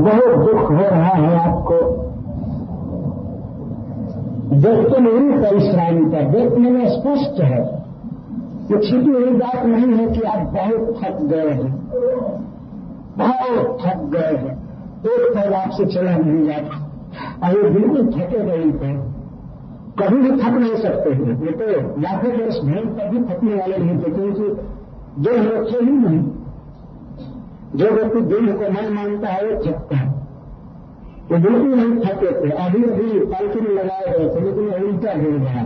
बहुत दुख हो रहा है आपको। व्यक्ति नहीं परिश्राम का देखने में स्पष्ट है कि छिपी हुई बात नहीं है कि आप बहुत थक गए हैं। बहुत थक गए हैं। एक पैर आपसे चला नहीं जाता। और ये बिल्कुल थके नहीं थे कभी भी थक नहीं सकते थे ये तो लाखों वर्ष भेड़ कभी थकने वाले नहीं थे, क्योंकि जो रखे ही नहीं। जो व्यक्ति दिन को मन मानता है, वो थकता है। वो बिल्कुल नहीं थके थे। अभी अभी पालकी में लगाए गए थे, लेकिन उल्टा गिर गया।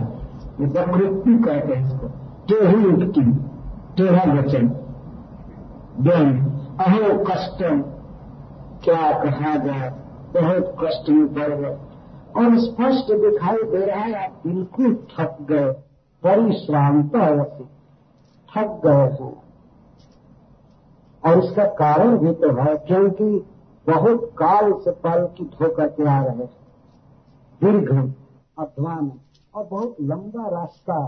ये प्रकृति कहते हैं इसको। टेढ़ी उठती टेढ़ा वचन। व्यंग अहो कष्टम, क्या कहा जाए? बहुत कष्ट में पड़ गए। और स्पष्ट दिखाई दे रहा है, आप बिल्कुल थक गए। परिश्रांत थक गए हैं। और इसका कारण भी तो है, क्योंकि बहुत काल से पल की धोकर के आ रहे दीर्घ, अध्वान और बहुत लंबा रास्ता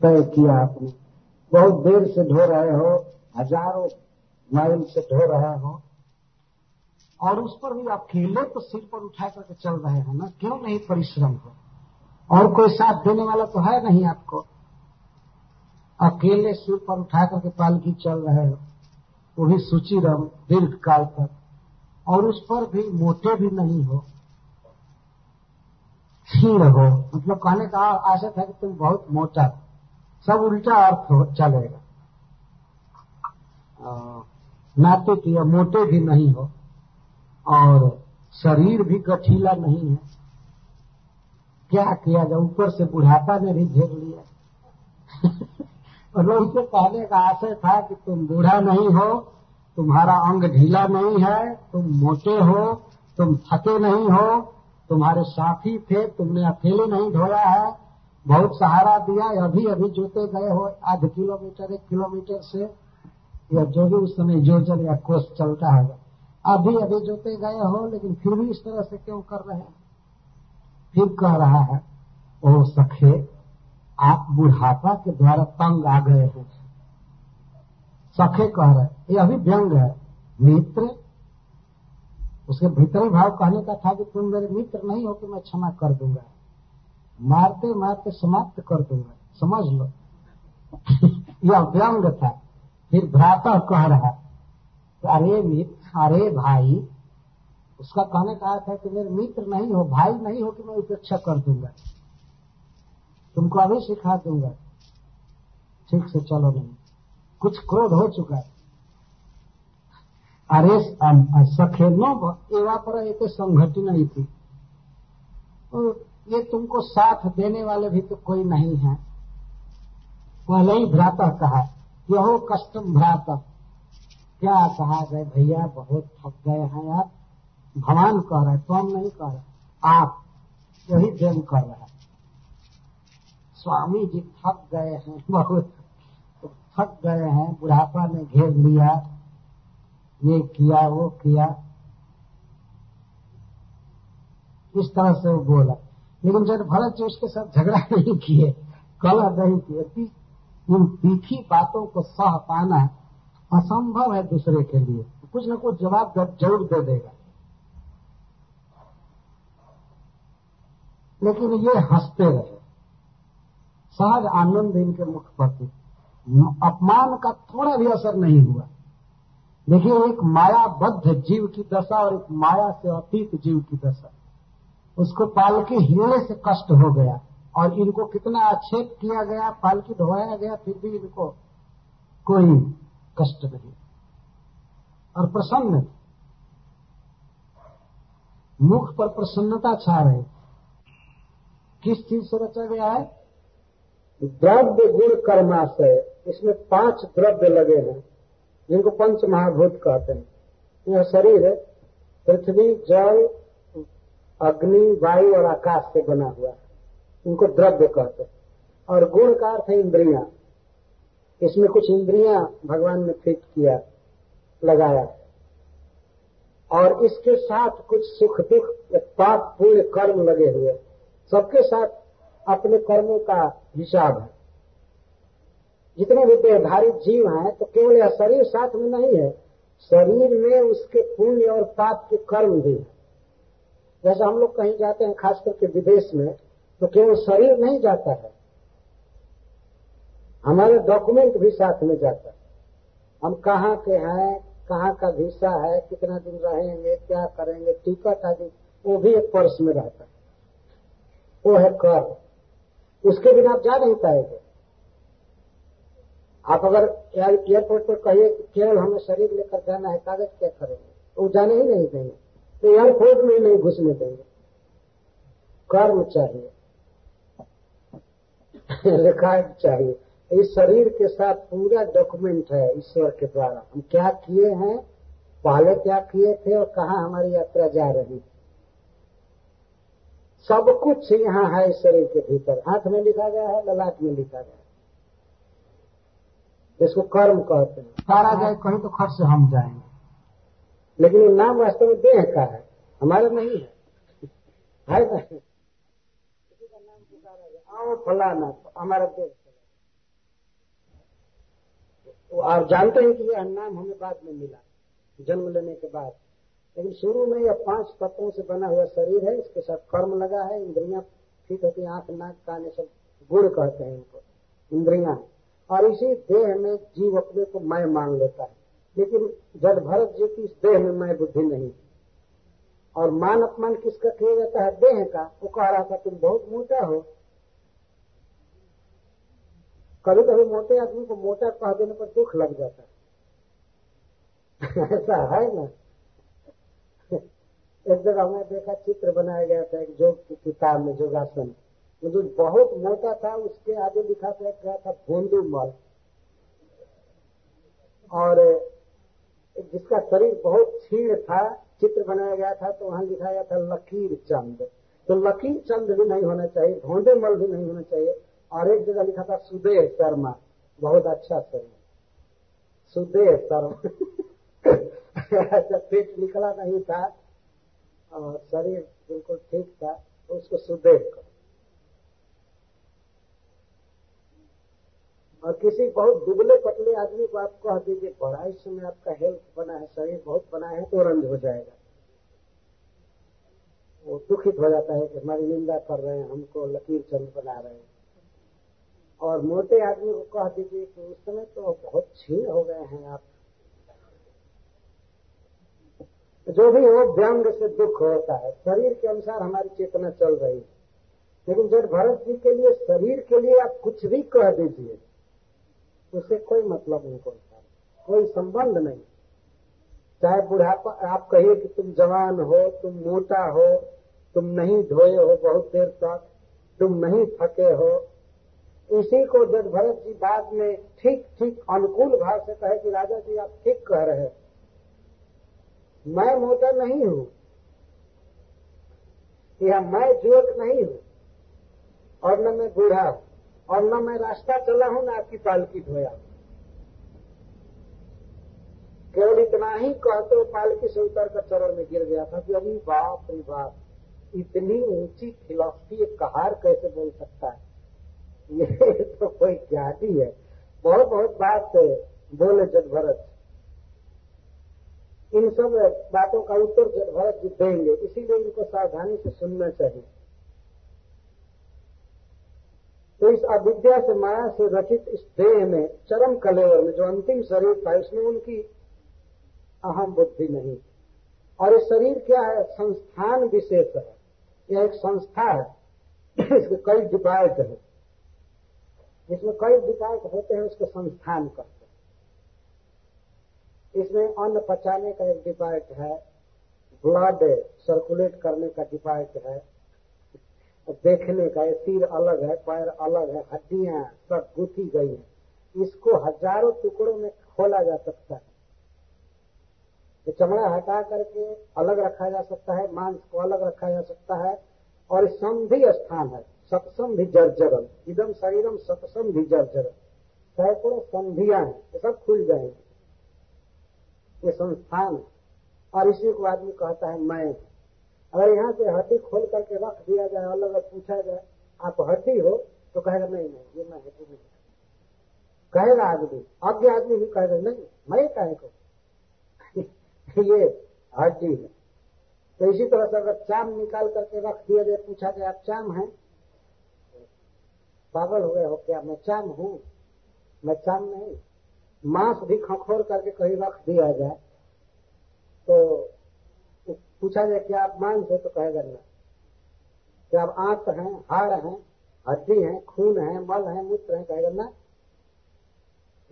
तय किया आपने। बहुत देर से ढो रहे हो, हज़ारों माइल से ढो रहे हो, और उस पर भी अकेले तो सिर पर उठा करके चल रहे हैं ना? क्यों नहीं परिश्रम हो? और कोई साथ देने वाला तो है नहीं आपको। अकेले सिर पर उठा करके पालकी चल रहे हो। वो भी सूची रहो दीर्घ काल तक। और उस पर भी मोटे भी नहीं हो। क्षीण हो। मतलब कहने का आशा था कि तुम बहुत मोटा सब उल्टा अर्थ हो, चलेगा। नाते किया मोटे भी नहीं हो। और शरीर भी गठीला नहीं है। क्या किया जाए? ऊपर से बुढ़ापा ने भी घेर लिया। और उसके कहने का आशय था कि तुम बूढ़ा नहीं हो, तुम्हारा अंग ढीला नहीं है, तुम मोटे हो, तुम थके नहीं हो, तुम्हारे साथी थे, तुमने अकेले नहीं ढोया है। बहुत सहारा दिया अभी अभी जोते गए हो, आध किलोमीटर, एक किलोमीटर से, या जो भी उस समय योजन या कोष चलता है। अभी अभी जोते गए हो, लेकिन फिर भी इस तरह से क्यों कर रहे हैं? फिर कह रहा है, ओ सखे आप बुढ़ापा के द्वारा तंग आ गए हो। सखे कह रहे ये अभी व्यंग है, मित्र? उसके भीतरी भाव कहने का था कि तुम मेरे मित्र नहीं हो कि मैं क्षमा कर दूँगा। मारते मारते समाप्त कर दूँगा। समझ लो। यह व्यंग था। फिर भ्राता कह रहा तो अरे मित्र अरे भाई। उसका कहने का था कि मेरे मित्र नहीं हो, भाई नहीं हो कि मैं उपेक्षा कर दूँगा। तुमको अभी सिखा दूँगा। ठीक से चलो नहीं। कुछ क्रोध हो चुका है। अरे सखे, नो एवा पर एक संघटी नहीं थी। ये तुमको साथ देने वाले भी तो कोई नहीं है। पहले ही भ्राता कहा, यहो कष्टम भ्राता क्या कहा गए भैया, बहुत थक गए हैं आप। भगवान कह रहे तो हम नहीं कह रहे? आप, यही देव कर रहे स्वामी जी थक गए हैं, बहुत। तो थक गए हैं, बुढ़ापा ने घेर लिया, ये किया, वो किया। इस तरह से वो बोला। लेकिन जब भरत जी उसके साथ झगड़ा नहीं किए, कलह नहीं किए इन तीखी बातों को सह पाना असंभव है दूसरे के लिए। कुछ न कुछ जवाब ज़रूर दे देगा। लेकिन ये हँसते रहे। सहज आनंद इनके मुख पर थी। अपमान का थोड़ा भी असर नहीं हुआ। देखिए एक मायाबद्ध जीव की दशा और एक माया से अतीत जीव की दशा। उसको पालकी हिलने से कष्ट हो गया और इनको कितना आक्षेप किया गया पालकी ढोया गया, फिर भी इनको कोई कष्ट नहीं। और प्रसन्न मुख पर प्रसन्नता छा रही। किस चीज़ से रचा गया है? द्रव्य गुण कर्माशय इसमें पाँच द्रव्य लगे हैं, जिनको पंच महाभूत कहते हैं। यह शरीर पृथ्वी, जल, अग्नि, वायु और आकाश से बना हुआ है। इनको द्रव्य कहते हैं। और गुण का अर्थ है इंद्रिया। इसमें कुछ इंद्रिया भगवान ने फिट किया, लगाया। और इसके साथ कुछ सुख दुख पाप पूर्ण कर्म लगे हुए सबके साथ अपने कर्मों का हिसाब है। जितने भी देहधारी जीव हैं तो केवल यह शरीर साथ में नहीं है, शरीर में उसके पुण्य और पाप के कर्म भी है। जैसे हम लोग कहीं जाते हैं, खास करके विदेश में तो केवल शरीर नहीं जाता है। हमारे डॉक्यूमेंट भी साथ में जाता है। हम कहाँ के हैं, कहाँ का वीसा है, कितना दिन रहेंगे, क्या करेंगे टिकट आदि वो भी एक पर्स में रहता है। वो है कर उसके बिना आप जा नहीं पाएँगे। आप अगर एयरपोर्ट पर कहिए कि केवल हमें शरीर लेकर जाना है, कागज़ क्या करेंगे? तो वो जाने ही नहीं देंगे। तो एयरपोर्ट में ही नहीं घुसने देंगे। कर्म चाहिए। रिकॉर्ड चाहिए। इस शरीर के साथ पूरा डॉक्यूमेंट है ईश्वर के द्वारा। हम क्या किए हैं? पहले क्या किए थे और कहा हमारी यात्रा जा रही सब कुछ यहाँ है शरीर के भीतर। हाथ में लिखा गया है ललाट में लिखा गया है। जिसको कर्म कहते हैं। सारा जाए कहीं तो खर्च हम जाएँगे। लेकिन ये नाम वास्तव में देह का है। हमारा नहीं है। है ना? नाम पुकारा आओ फलाना हमारा देह तो आप जानते हैं कि यह नाम हमें बाद में मिला। जन्म लेने के बाद। लेकिन शुरू में यह पाँच तत्वों से बना हुआ शरीर है, इसके साथ कर्म लगा है, इंद्रियाँ ठीक होती आँख, नाक, कान सब गुण कहते हैं इनको, इंद्रियाँ और इसी देह में जीव अपने को मैं मान लेता है। लेकिन जब भरत जी की इस देह में मैं बुद्धि नहीं और मान अपमान किसका किया जाता है? देह का। वो कह रहा था, तुम बहुत मोटा हो। कभी कभी मोटे आदमी को मोटा कह देने पर दुख लग जाता है। ऐसा है ना? एक जगह हमने देखा, चित्र बनाया गया था एक योग की किताब में योगासन जो बहुत मोटा था, उसके आगे लिखा था गया था, भोंदू मल। और जिसका शरीर बहुत क्षीण था, चित्र बनाया गया था तो वहाँ लिखा गया था, लकीर चंद। तो लकीर चंद भी नहीं होना चाहिए, भोंदे मल भी नहीं होना चाहिए। और एक जगह लिखा था, सुदेह शर्मा। बहुत अच्छा शरीर। सुदेह शर्मा। पेट निकला नहीं था। और शरीर बिल्कुल ठीक था तो उसको सुदेह करो। और किसी बहुत दुबले पतले आदमी को आप कह दीजिए, बड़ा इस समय आपका हेल्थ बना है, शरीर बहुत बना है तो रंज हो जाएगा। वो दुखित हो जाता है कि हमारी निंदा कर रहे हैं, हमको लकीर चंद बना रहे हैं। और मोटे आदमी को कह दीजिए कि उस समय तो बहुत छीन हो गए हैं आप। जो भी हो, व्यंग से दुख होता है। शरीर के अनुसार हमारी चेतना चल रही है। लेकिन जब भरत जी के लिए, शरीर के लिए आप कुछ भी कह दीजिए उससे कोई मतलब नहीं पड़ता कोई संबंध नहीं। चाहे बुढ़ापा, आप कहिए कि तुम जवान हो, तुम मोटा हो, तुम नहीं धोए हो बहुत देर तक, तुम नहीं थके हो। इसी को जब भरत जी बाद में ठीक ठीक, अनुकूल भाव से कहे कि राजा जी, आप ठीक कह रहे हैं। मैं मोटा नहीं हूँ। या मैं जुवक नहीं हूँ। और न मैं बूढ़ा हूँ। और न मैं रास्ता चला हूँ, न आपकी पालकी धोया केवल इतना ही कहते हुए पालकी से उतर कर चरण में गिर गया था कि अभी बाप रे बाप, इतनी ऊँची फिलोसफी एक कहार कैसे बोल सकता है? ये तो कोई ज्ञाति है। बहुत बहुत बात बोले जग भरत इन सब बातों का उत्तर भरत जी देंगे। इसीलिए इनको सावधानी से सुनना चाहिए। तो इस अविद्या से, माया से रचित इस देह में, चरम कलेवर में, जो अंतिम शरीर था, इसमें उनकी अहम बुद्धि नहीं और ये शरीर क्या है? संस्थान विशेष है। यह एक संस्था है। इसके कई डिपार्ट है। जिसमें कई डिपार्ट होते हैं उसके संस्थान हैं इसमें अन्न पचाने का एक डिपार्ट है ब्लड सर्कुलेट करने का डिपार्ट है, देखने का सिर अलग है, पैर अलग है, हड्डियाँ सब गुथी गई है। इसको हज़ारों टुकड़ों में खोला जा सकता है। ये चमड़ा हटा करके अलग रखा जा सकता है, मांस को अलग रखा जा सकता है, और संधि स्थान है सत्सम भी जर्जरम, इदम शरीरम सत्सम भी जर्जरम। सैकड़ों संधियाँ हैं, ये सब खुल जाएँगे। ये संस्थान। और इसी को आदमी कहता है, मैं। अगर यहाँ से हड्डी खोल करके रख दिया जाए, अलग अलग पूछा जाए, आप हड्डी हो? तो कहेगा, नहीं नहीं, ये मैं हड्डी नहीं कहेगा आदमी, अज्ञ आदमी भी कहेगा, नहीं, मैं को ये हड्डी है। तो इसी तरह से अगर चाम निकाल करके रख दिया जाए, पूछा जाए, आप चाम है? पागल हो गए हो क्या? मैं चाम हूँ। मैं चाम नहीं। मांस भी खखोर करके कहीं रख दिया जाए तो पूछा जाए क्या आप मांस है तो कहेगा ना। क्या आप आंत हैं हाड़ हैं, हड्डी है, खून है, मल है, मूत्र है, कहेगा ना।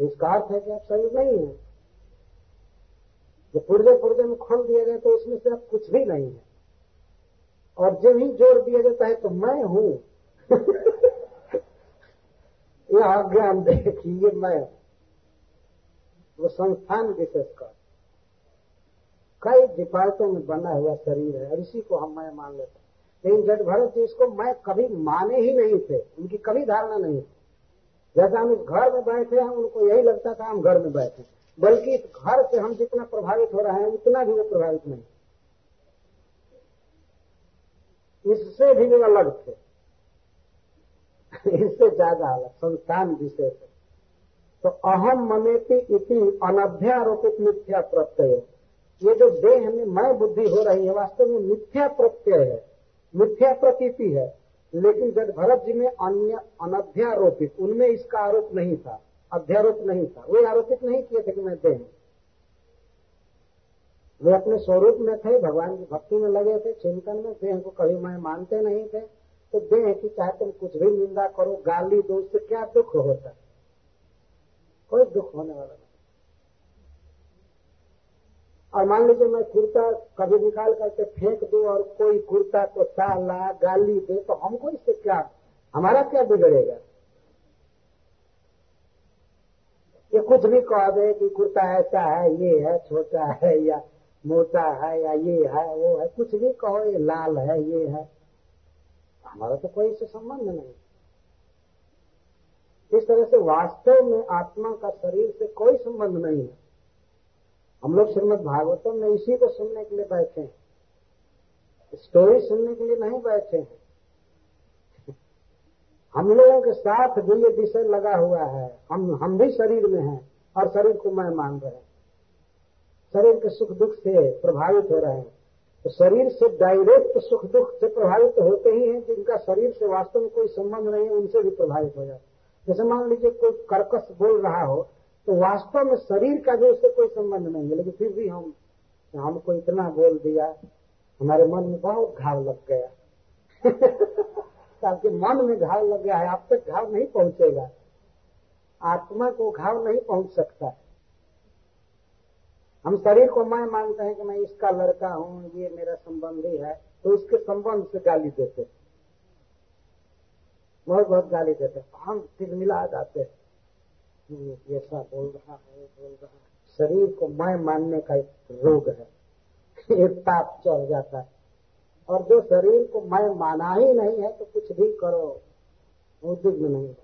इसका अर्थ है कि आप शरीर नहीं है। जो पुर्जे पुर्जे में खोल दिया गया तो उसमें से अब कुछ भी नहीं है। और जब ही जोड़ दिया जाता है तो मैं हूँ। यह अज्ञान देखिए मैं वो संस्थान विशेष कर कई डिपार्टों में बना हुआ शरीर है, और इसी को हम मैं मान लेते हैं। लेकिन जट भरत जी इसको मैं कभी माने ही नहीं थे, उनकी कभी धारणा नहीं थी। जैसे हम इस घर में बैठे हैं, उनको यही लगता था हम घर में बैठे बल्कि इस घर से हम जितना प्रभावित हो रहे हैं, उतना भी वो प्रभावित नहीं। इससे भी वो अलग थे। इससे ज़्यादा अलग, संस्थान विशेष। है तो अहम मनेति इति अनध्यारोपित मिथ्या प्रत्यय। ये जो देह में मैं बुद्धि हो रही है, वास्तव में मिथ्या प्रत्यय है। मिथ्या प्रतीति है। लेकिन जब भरत जी में अन्य अनध्यारोपित उनमें इसका आरोप नहीं था, अध्यारोप नहीं था। वे आरोपित नहीं किए थे कि मैं देह। वे अपने स्वरूप में थे, भगवान की भक्ति में लगे थे, चिंतन में, देह को कभी मैं मानते नहीं थे। तो देह की चाहे तुम कुछ भी निंदा करो, गाली दो उससे क्या दुख होता कोई दुख होने वाला नहीं। और मान लीजिए मैं कुर्ता कभी निकाल करके फेंक दू और कोई कुर्ता को साला, गाली दे तो हमको इससे क्या, हमारा क्या बिगड़ेगा? ये कुछ भी कह दे कि कुर्ता ऐसा है, ये है, छोटा है, या मोटा है, या ये है, वो है, कुछ भी कहो, ये लाल है, ये है। हमारा तो कोई इससे संबंध नहीं। इस तरह से वास्तव में आत्मा का शरीर से कोई संबंध नहीं है। हम लोग श्रीमद भागवतम में इसी को सुनने के लिए बैठे हैं। स्टोरी सुनने के लिए नहीं बैठे हैं। हम लोगों के साथ भी ये विषय लगा हुआ है। हम हम भी शरीर में हैं और शरीर को मैं मान रहे हैं। शरीर के सुख दुख से प्रभावित हो रहे हैं। तो शरीर से डायरेक्ट सुख दुख से प्रभावित होते ही हैं, जिनका शरीर से वास्तव में कोई संबंध नहीं है, उनसे भी प्रभावित हो जाते जैसे मान लीजिए कोई कर्कश बोल रहा हो तो वास्तव में शरीर का भी उससे कोई संबंध नहीं है, लेकिन फिर भी हम हमको इतना बोल दिया, हमारे मन में बहुत घाव लग गया। आपके मन में घाव लग गया है आप तक घाव नहीं पहुंचेगा। आत्मा को घाव नहीं पहुँच सकता। हम शरीर को मैं मानते हैं कि मैं इसका लड़का हूँ, ये मेरा संबंधी है तो उसके संबंध से गाली देते बहुत बहुत गाली देते हम फिर मिला जाते हैं। ये ऐसा बोल रहा है बोल रहा है। शरीर को मैं मानने का एक रोग है। एक ताप चढ़ जाता है। और जो शरीर को मैं माना ही नहीं है तो कुछ भी करो उद्विग्न नहीं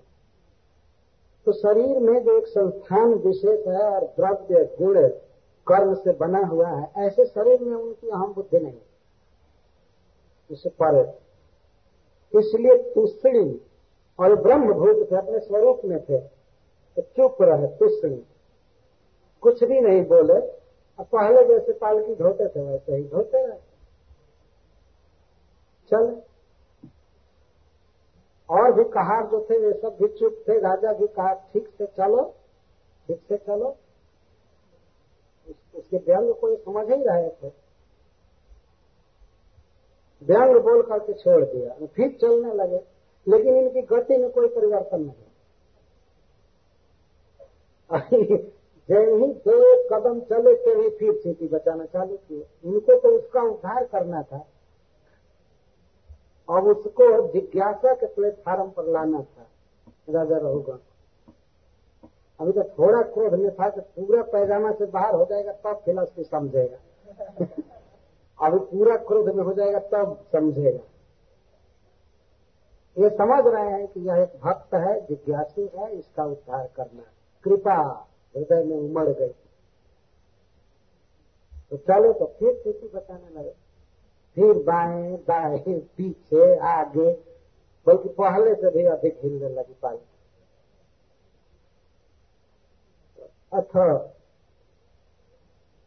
तो शरीर में जो एक संस्थान विशेष है और द्रव्य, गुण, कर्म से बना हुआ है, ऐसे शरीर में उनकी अहम बुद्धि नहीं इसे परे इसलिए तुष्णी और ब्रह्मभूत थे अपने स्वरूप में थे। तो चुप रहे तुष्ण कुछ भी नहीं बोले। अब पहले जैसे पालकी धोते थे, वैसे ही धोते रहे। चल। और भी कहा जो थे, वे सब भी चुप थे। राजा भी कहा, ठीक से चलो, ठीक से चलो। उसके व्यंग को समझ ही रहे थे। व्यंग बोल करके छोड़ दिया फिर चलने लगे। लेकिन इनकी गति में कोई परिवर्तन नहीं। जय ही दो कदम चले थे ही फिर चीटी बचाना चालू किए। इनको तो उसका उद्धार करना था। और उसको जिज्ञासा के प्लेटफार्म पर लाना था राजा रहुगण अभी तो थोड़ा क्रोध में था कि पूरा पैजामा से बाहर हो जाएगा तब फिलॉसफी समझेगा। अभी पूरा क्रोध में हो जाएगा तब समझेगा। ये समझ रहे हैं कि यह एक भक्त है, जिज्ञासु है, इसका उद्धार करना। कृपा, हृदय में उमड़ गई। तो चलो तो फिर स्थिति बताने लगे। फिर बाएँ दाएँ पीछे, आगे, बल्कि पहले से भी अधिक हिलने लगी पाली अथ,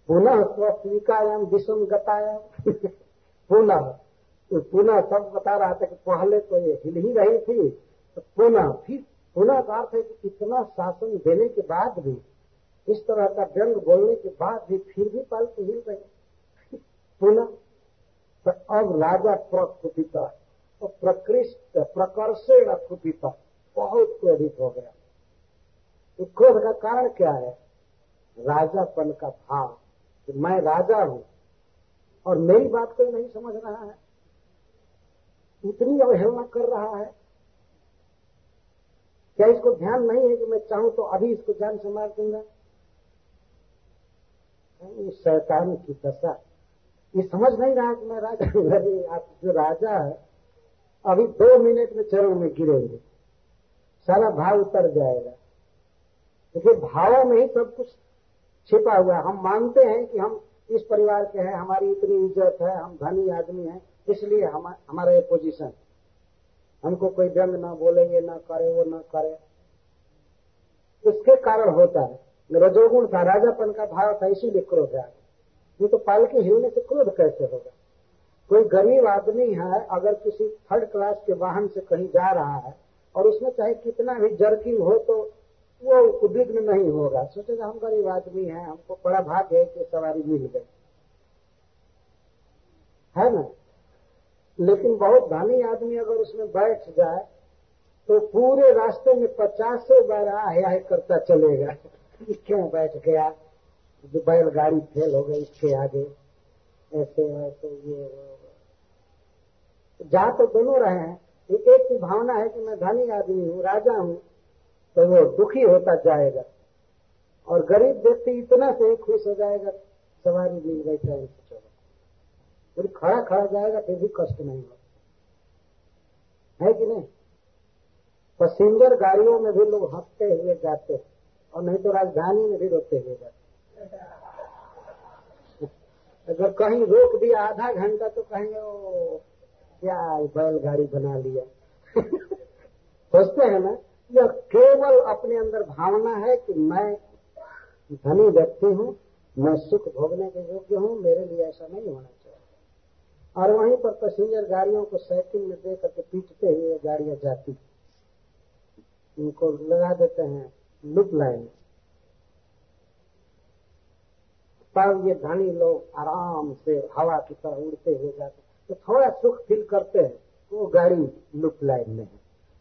पुनः स्वस्विकायाम विषम गतायाम पुनः। तो पुनः सब बता रहा था कि पहले तो ये हिल ही रही थी तो पुनः फिर पुनः का अर्थ है कि इतना शासन देने के बाद भी, इस तरह का व्यंग बोलने के बाद भी फिर भी पाल के हिल रहे। पुनः तो अब राजा प्रकुपित तो प्रकृष्ट, प्रकर्षण कुपित बहुत क्रोधित हो गया। तो क्रोध का कारण क्या है? राजापन का भाव, कि मैं राजा हूँ, और मेरी बात कोई नहीं समझ रहा है। इतनी अवहेलना कर रहा है। क्या इसको ध्यान नहीं है कि मैं चाहूँ तो अभी इसको जान से मार दूँगा? शैतान की दशा। ये समझ नहीं रहा कि मैं राजा आप जो राजा है, अभी दो मिनट में चरण में गिरेंगे। सारा भाव उतर जाएगा। देखिए, भावों में ही सब कुछ छिपा हुआ है। हम मानते हैं कि हम इस परिवार के हैं, हमारी इतनी इज़्ज़त है, हम धनी आदमी हैं। इसलिए हम, हमारा ये पोजीशन हमको कोई व्यंग ना बोलेंगे ना करे वो ना करे। इसके कारण होता है रजोगुण था राजापन का भाव था इसीलिए क्रोध है ये तो पाल के हिलने से क्रोध कैसे होगा? कोई गरीब आदमी है अगर किसी थर्ड क्लास के वाहन से कहीं जा रहा है और उसमें चाहे कितना भी जर्किंग हो तो वो उद्विग्न नहीं होगा। सोचेगा हम गरीब आदमी हैं हमको बड़ा भाग्य है कि सवारी मिल गई। है ना? लेकिन बहुत धनी आदमी अगर उसमें बैठ जाए तो पूरे रास्ते में पचासों बार आह करता चलेगा। क्यों बैठ गया? जो बैलगाड़ी फेल हो गई, इसके आगे। ऐसे वैसे ये जा तो दोनों रहे हैं एक की भावना है कि मैं धनी आदमी हूँ, राजा हूँ तो वो दुखी होता जाएगा। और गरीब व्यक्ति इतना से ही खुश हो जाएगा, सवारी मिल गई ट्रेन से फिर खड़ा खड़ा जाएगा, फिर भी कष्ट नहीं होगा। है कि नहीं? पैसेंजर गाड़ियों में भी लोग हँसते हुए जाते हैं, और नहीं तो राजधानी में भी रोते हुए जाते अगर कहीं रोक दिया आधा घंटा तो कहेंगे, ओ, क्या बैलगाड़ी बना लिया? सोचते हैं ना, यह केवल अपने अंदर भावना है कि मैं धनी व्यक्ति हूँ, मैं सुख भोगने के योग्य हूँ, मेरे लिए ऐसा नहीं होना चाहिए। और वहीं पर पैसेंजर गाड़ियों को साइकिल में दे करके पीटते हुए गाड़ियाँ जाती उनको लगा देते हैं लुप लाइन। तब ये धनी लोग आराम से हवा की तरह उड़ते हुए जाते तो थोड़ा सुख फील करते हैं, वो गाड़ी लुप लाइन में है।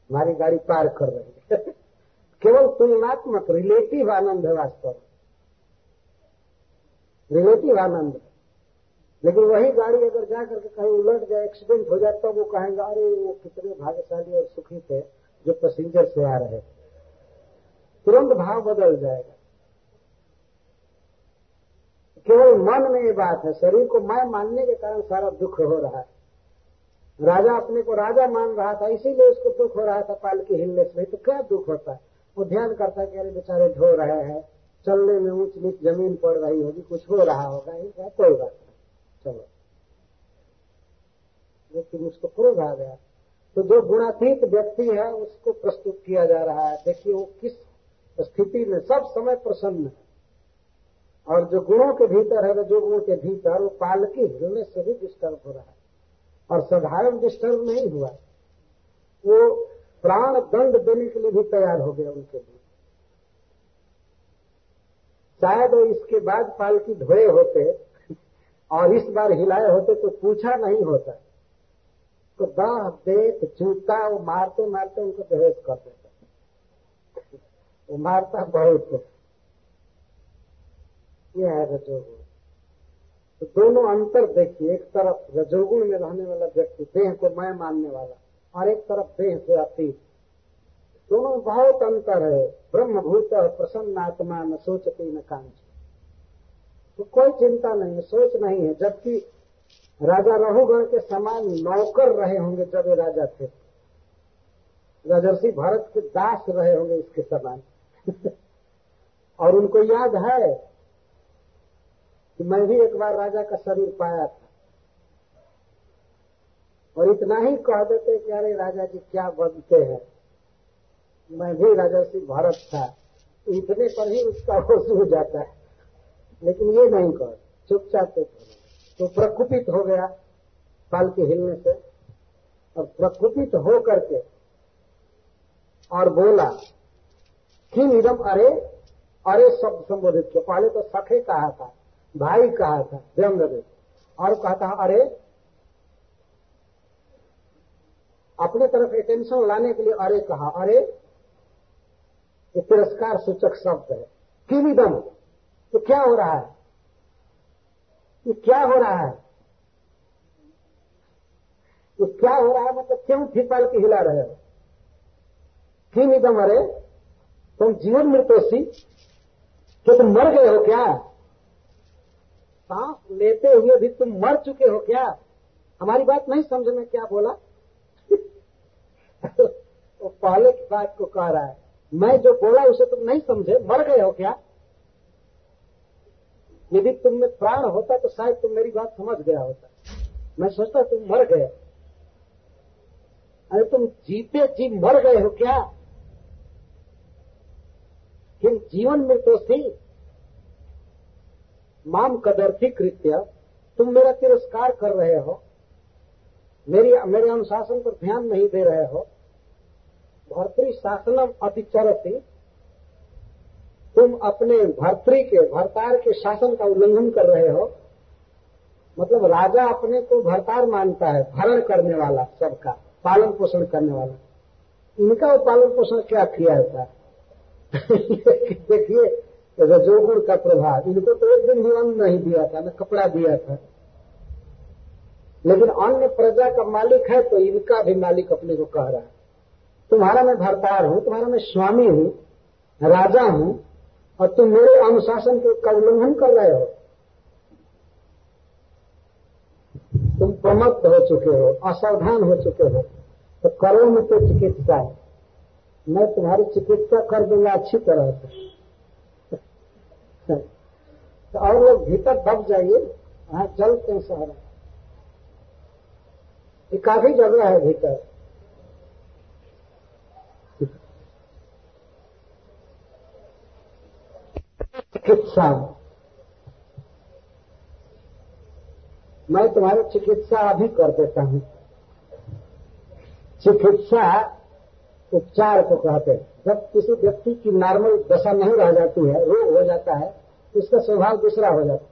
हमारी गाड़ी पार कर रही है। केवल तुलनात्मक रिलेटिव आनंद है वास्तव रिलेटिव आनंद। है लेकिन वही गाड़ी अगर जा करके कहीं उलट जाए एक्सीडेंट हो जाए तो वो कहेंगे, अरे, वो कितने भाग्यशाली और सुखी थे जो पैसेंजर से आ रहे थे. तुरंत भाव बदल जाएगा। केवल मन में ये बात है, शरीर को मैं मानने के कारण सारा दुख हो रहा है। राजा अपने को राजा मान रहा था, इसीलिए उसको दुख हो रहा था पाल के हिलने से। तो क्या दुख होता है? वो ध्यान करता कि, अरे, बेचारे ढो रहे हैं, चलने में ऊंच नीच ज़मीन पड़ रही होगी, कुछ हो रहा होगा कोई बात नहीं। चलो। लेकिन उसको क्रोध आ गया। तो जो गुणातीत व्यक्ति है, उसको प्रस्तुत किया जा रहा है। देखिए, वो किस स्थिति में सब समय प्रसन्न है। और जो गुणों के भीतर है, जो गुणों के भीतर, वो पालकी हिलने से भी डिस्टर्ब हो रहा है। और साधारण डिस्टर्ब नहीं हुआ वो प्राण दंड देने के लिए भी तैयार हो गया उनके लिए। शायद वो इसके बाद पालकी धोए होते और इस बार हिलाए होते तो पूछा नहीं होता। तो दाह देख जूता, वो मारते मारते उनको बेहोश कर देता। वो मारता बहुत। ये है रजोगुण। तो दोनों अंतर देखिए, एक तरफ़ रजोगुण में रहने वाला व्यक्ति, देह को मैं मानने वाला, और एक तरफ़ देह से अतीत दोनों बहुत अंतर है। ब्रह्मभूत प्रसन्न आत्मा न सोचती, न कांच। तो कोई चिंता नहीं है, सोच नहीं है, जबकि राजा रहुगण के समान नौकर रहे होंगे जब ये राजा थे। राजर्षि भारत के दास रहे होंगे इसके समान। और उनको याद है कि मैं भी एक बार राजा का शरीर पाया था। और इतना ही कह देते कि अरे राजा जी, क्या बनते हैं? मैं भी राजा श्री भारत था, इतने पर ही उसका होश हो जाता है। लेकिन ये नहीं कर चुपचाप चुप तो प्रकुपित हो गया पाल के हिलने से। और प्रकुपित हो करके और बोला कि इदम अरे अरे शब्द संबोधित किया। पहले तो सखे कहा था, भाई कहा था व्यंग और कहा था, अरे, अपने तरफ़ अटेंशन लाने के लिए अरे कहा। अरे, ये तिरस्कार सूचक शब्द है। किमिदम तो क्या हो रहा है? ये क्या हो रहा है? ये क्या हो रहा है? मतलब क्यों फिपाल के हिला रहे हो? किमिदम अरे तुम जीवन मृत्योशी तो तुम मर गए हो क्या? सांस लेते हुए भी तुम मर चुके हो क्या? हमारी बात नहीं समझ में क्या बोला? वो पहले की बात को कह रहा है। मैं जो बोला उसे तुम नहीं समझे। मर गए हो क्या? यदि तुम में प्राण होता तो शायद तुम मेरी बात समझ गया होता। मैं सोचता तुम मर गए। अरे तुम जीते जी मर गए हो क्या? किन जीवन में तो थी माम कदर्थी कृत्य। तुम मेरा तिरस्कार कर रहे हो। मेरी, मेरे अनुशासन पर ध्यान नहीं दे रहे हो। भर्तृ शासनम अतिचरती। तुम अपने भर्तृ के, भरतार के शासन का उल्लंघन कर रहे हो। मतलब राजा अपने को भरतार मानता है, भरण करने वाला सबका, पालन पोषण करने वाला। इनका पालन पोषण क्या किया जाता है? देखिए रजोगुण का प्रभाव, इनको तो एक दिन भी अन्न नहीं दिया था, न कपड़ा दिया था। लेकिन अन्य प्रजा का मालिक है तो इनका भी मालिक अपने को कह रहा है। तुम्हारा मैं भरतार हूँ, तुम्हारा मैं स्वामी हूँ, राजा हूँ और तुम मेरे अनुशासन का उल्लंघन कर रहे हो। तुम प्रमत्त हो चुके हो, असावधान हो चुके हो तो करो में तो चिकित्सा। मैं तुम्हारी चिकित्सा कर दूँगा अच्छी तरह से। तो और लोग भीतर दब जाइए, वहाँ हैं शहर। ये काफ़ी जगह है भीतर। चिकित्सा मैं तुम्हारी चिकित्सा अभी कर देता हूँ। चिकित्सा उपचार को कहते हैं। जब किसी व्यक्ति की नॉर्मल दशा नहीं रह जाती है, रोग हो जाता है तो उसका स्वभाव दूसरा हो जाता है।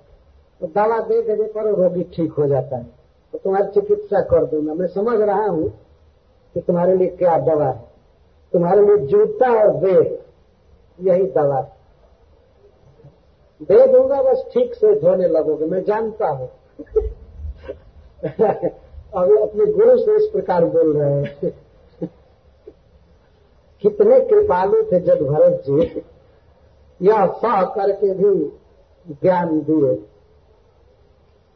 तो दवा दे देने पर रोगी ठीक हो जाता है। तो तुम्हारी चिकित्सा कर दूँगा। मैं समझ रहा हूँ कि तुम्हारे लिए क्या दवा है। तुम्हारे लिए जूता और वेद यही दवा है। दे दूँगा बस ठीक से धोने लगोगे। मैं जानता हूँ। अब अपने गुरु से इस प्रकार बोल रहे हैं। कितने कृपालु थे जब भरत जी। यह सह करके भी ज्ञान दिए।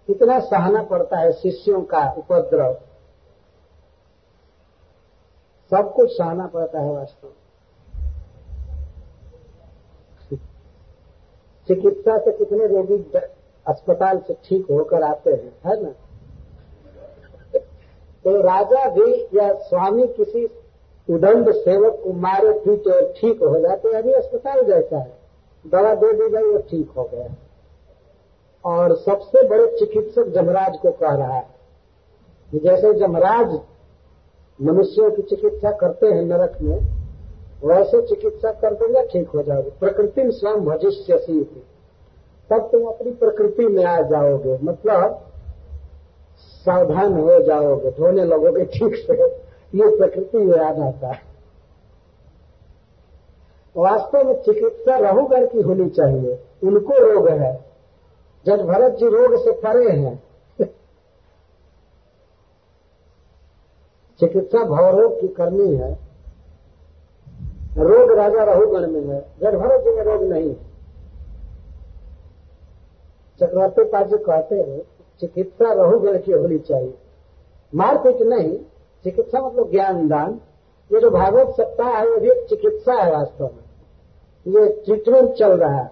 कितना सहना पड़ता है शिष्यों का उपद्रव। सब कुछ सहना पड़ता है वास्तव चिकित्सा से कितने रोगी अस्पताल से ठीक होकर आते हैं, है ना? तो राजा भी या स्वामी किसी उदंड सेवक को मारे पीटे और ठीक हो जाते अभी अस्पताल जैसा है। दवा दे दी गई, वो ठीक हो गया। और सबसे बड़े चिकित्सक जमराज को कह रहा है कि जैसे जमराज मनुष्यों की चिकित्सा करते हैं नरक में वैसे चिकित्सा कर देंगे, ठीक हो जाओगे प्रकृति में स्वयं भजिष्य सी तब तुम अपनी प्रकृति में आ जाओगे। मतलब सावधान हो जाओगे, धोने लगोगे ठीक से। ये प्रकृति में आ जाता है। वास्तव में चिकित्सा रहुगर की होनी चाहिए। उनको रोग है। जज भरत जी रोग से परे हैं, चिकित्सा भवरोग की करनी है। रोग राजा रहुगण में है। जब भरत जी में रोग नहीं है। चक्रवर्ती पाजी कहते हैं, चिकित्सा रहुगण की होनी चाहिए। मारपीट नहीं, चिकित्सा मतलब ज्ञान दान। ये जो भागवत सप्ताह है वो भी एक चिकित्सा है वास्तव में। ये ट्रीटमेंट चल रहा है।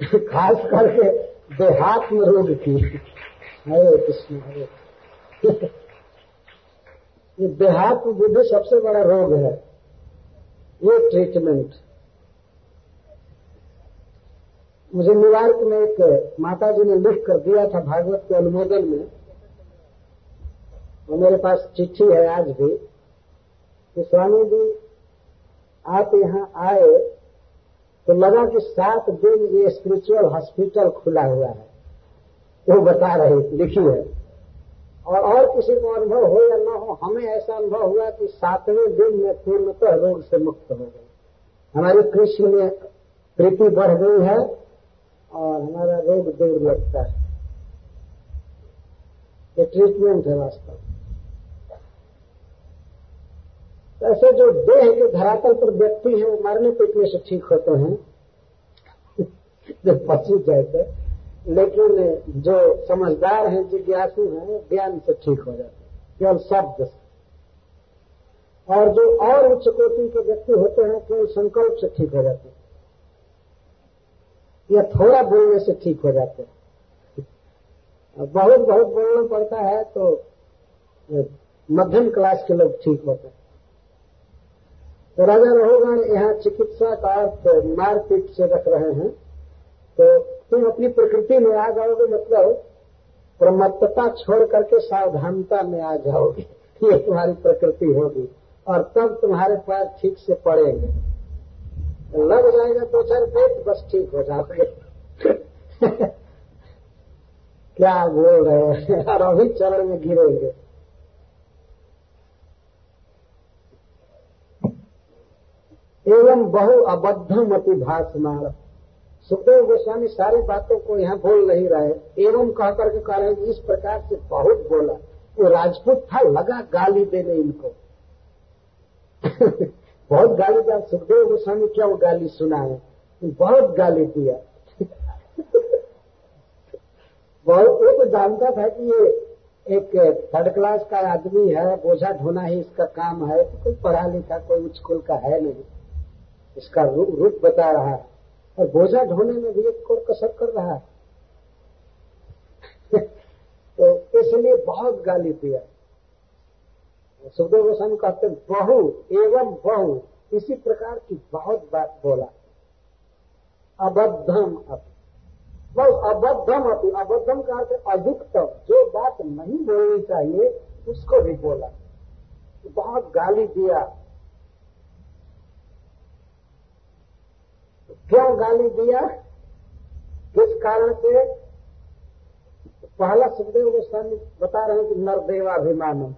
खास करके देहात में रोग की। हरे कृष्ण, हरे। ये देहात बुद्धि सबसे बड़ा रोग है। ये ट्रीटमेंट मुझे न्यूयॉर्क में एक माता जी ने लिख कर दिया था भागवत के अनुमोदन में। और मेरे पास चिट्ठी है आज भी कि स्वामी जी, आप यहाँ आए तो लगा कि सात दिन ये स्पिरिचुअल हॉस्पिटल खुला हुआ है। वो बता रहे, लिखी है। और और किसी को अनुभव हो या न हो, हमें ऐसा अनुभव हुआ कि सातवें दिन में पूर्णतः रोग से मुक्त हो गए। हमारी कृषि में प्रीति बढ़ गई है और हमारा रोग दूर लगता है। ये ट्रीटमेंट है वास्तव ऐसे जो देह के धरातल पर व्यक्ति है, वो मरने पीटने से ठीक होते हैं। जब जो पशु जैसे लेकिन जो समझदार हैं, जिज्ञासु हैं, ज्ञान से ठीक हो जाते केवल शब्द से। और जो और उच्च कोटि के व्यक्ति होते हैं, केवल संकल्प से ठीक हो जाते हैं। या थोड़ा बोलने से ठीक हो जाते हैं। बहुत बहुत बोलना पड़ता है तो मध्यम क्लास के लोग ठीक होते हैं। तो राजा रहोगण यहाँ चिकित्सा का मारपीट से रख रहे हैं। तो तुम अपनी प्रकृति में आ जाओगे मतलब प्रमत्तता छोड़ करके सावधानता में आ जाओगे। ये तुम्हारी प्रकृति होगी, और तब तुम्हारे पैर ठीक से पड़ेंगे। लग जाएगा दो चार पेट बस ठीक हो जाओगे क्या बोल रहे हैं? और अभी चरण में गिरेंगे। एवं बहु अबद्धम अति भाषमाण सुखदेव गोस्वामी सारी बातों को यहाँ बोल नहीं रहे। एवं कह करके कह रहे हैं, इस प्रकार से बहुत बोला। वो राजपूत था, लगा गाली देने इनको। बहुत गाली दिया। सुखदेव गोस्वामी क्या वो गाली सुनाए? बहुत गाली दिया। बहुत, वो तो जानता था कि ये एक थर्ड क्लास का आदमी है, बोझा ढोना ही इसका काम है। कोई पढ़ा लिखा, कोई उच्च कुल का है नहीं। इसका रूप बता रहा है। और बोझा ढोने में भी एक और कसर कर रहा है। तो इसलिए बहुत गाली दिया। सुखदेव गोस्वामी कहते बहु एवं बहु, इसी प्रकार की बहुत बात बोला। अबद्धम अपनी बहुत अबद्धम अपनी अबद्धम का अर्थ अधिकतम। जो बात नहीं बोलनी चाहिए, उसको भी बोला। बहुत गाली दिया। क्यों गाली दिया? किस कारण से? पहला सुखदेव गोस्वामी बता रहे हैं कि नरदेवाभिमान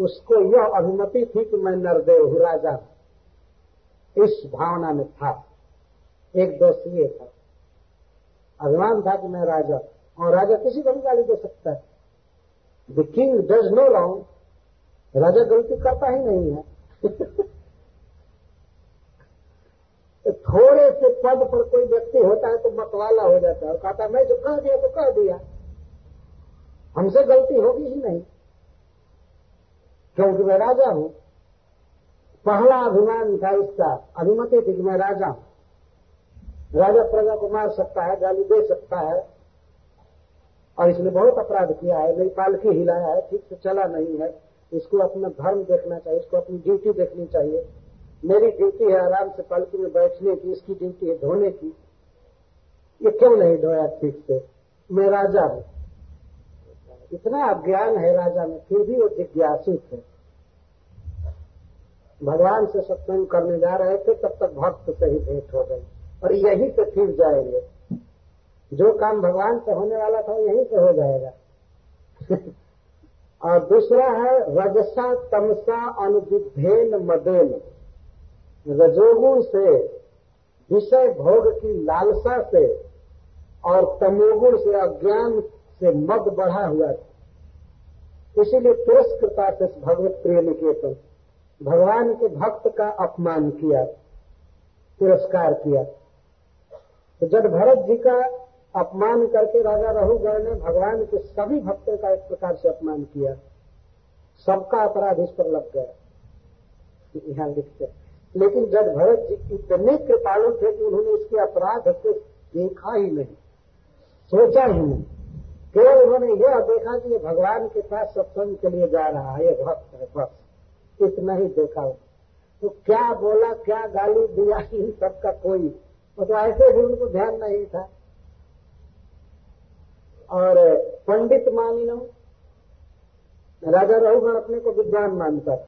उसको यह अभिमति थी कि मैं नरदेव हूँ राजा इस भावना में था। एक दोष ये था। अभिमान था कि मैं राजा और राजा किसी को भी गाली दे सकता है। The king does no wrong राजा गलती करता ही नहीं है। थोड़े से पद पर कोई व्यक्ति होता है तो मतवाला हो जाता है और कहता मैं जो कह दिया तो कह दिया। हमसे गलती होगी ही नहीं। क्योंकि मैं राजा हूँ। पहला अभिमान था इसका। अभिमति थी कि मैं राजा हूँ। राजा प्रजा को मार सकता है, गाली दे सकता है और इसने बहुत अपराध किया है। नहीं, पालकी हिलाया है, ठीक से चला नहीं है। इसको अपना धर्म देखना चाहिए, इसको अपनी ड्यूटी देखनी चाहिए। मेरी ड्यूटी है आराम से पालकी में बैठने की, इसकी ड्यूटी है धोने की। ये क्यों नहीं धोया ठीक से? मैं राजा हूँ। इतना अज्ञान है राजा में, फिर भी वो जिज्ञासु थे। भगवान से सत्संग करने जा रहे थे, तब तक भक्त से ही भेंट हो गई और यहीं से फिर जाएँगे। जो काम भगवान से होने वाला था, यहीं से हो जाएगा। और दूसरा है, रजसा तमसा अनुविधेन मदेन। रजोगुण से, विषय भोग की लालसा से और तमोगुण से, अज्ञान से मद बढ़ा हुआ था। इसीलिए तिरस्कृता से भगवत प्रिय निकेतन भगवान के भक्त का अपमान किया, तिरस्कार किया। तो जब भरत जी का अपमान करके राजा रघुगढ़ ने भगवान के सभी भक्तों का एक प्रकार से अपमान किया, सबका अपराध इस पर लग गया। यहाँ लिखते हैं। लेकिन जब भरत जी इतने कृपालु थे कि उन्होंने उसके अपराध को देखा ही नहीं, सोचा ही नहीं। केवल उन्होंने यह देखा कि ये भगवान के पास सत्संग के लिए जा रहा है, ये भक्त है, बस, इतना ही देखा तो क्या बोला, क्या गाली दिया, इन सबका कोई? वो तो ऐसे भी उनको ध्यान नहीं था। और पंडित मानिनो, राजा रघुगण अपने को विद्वान मानता था।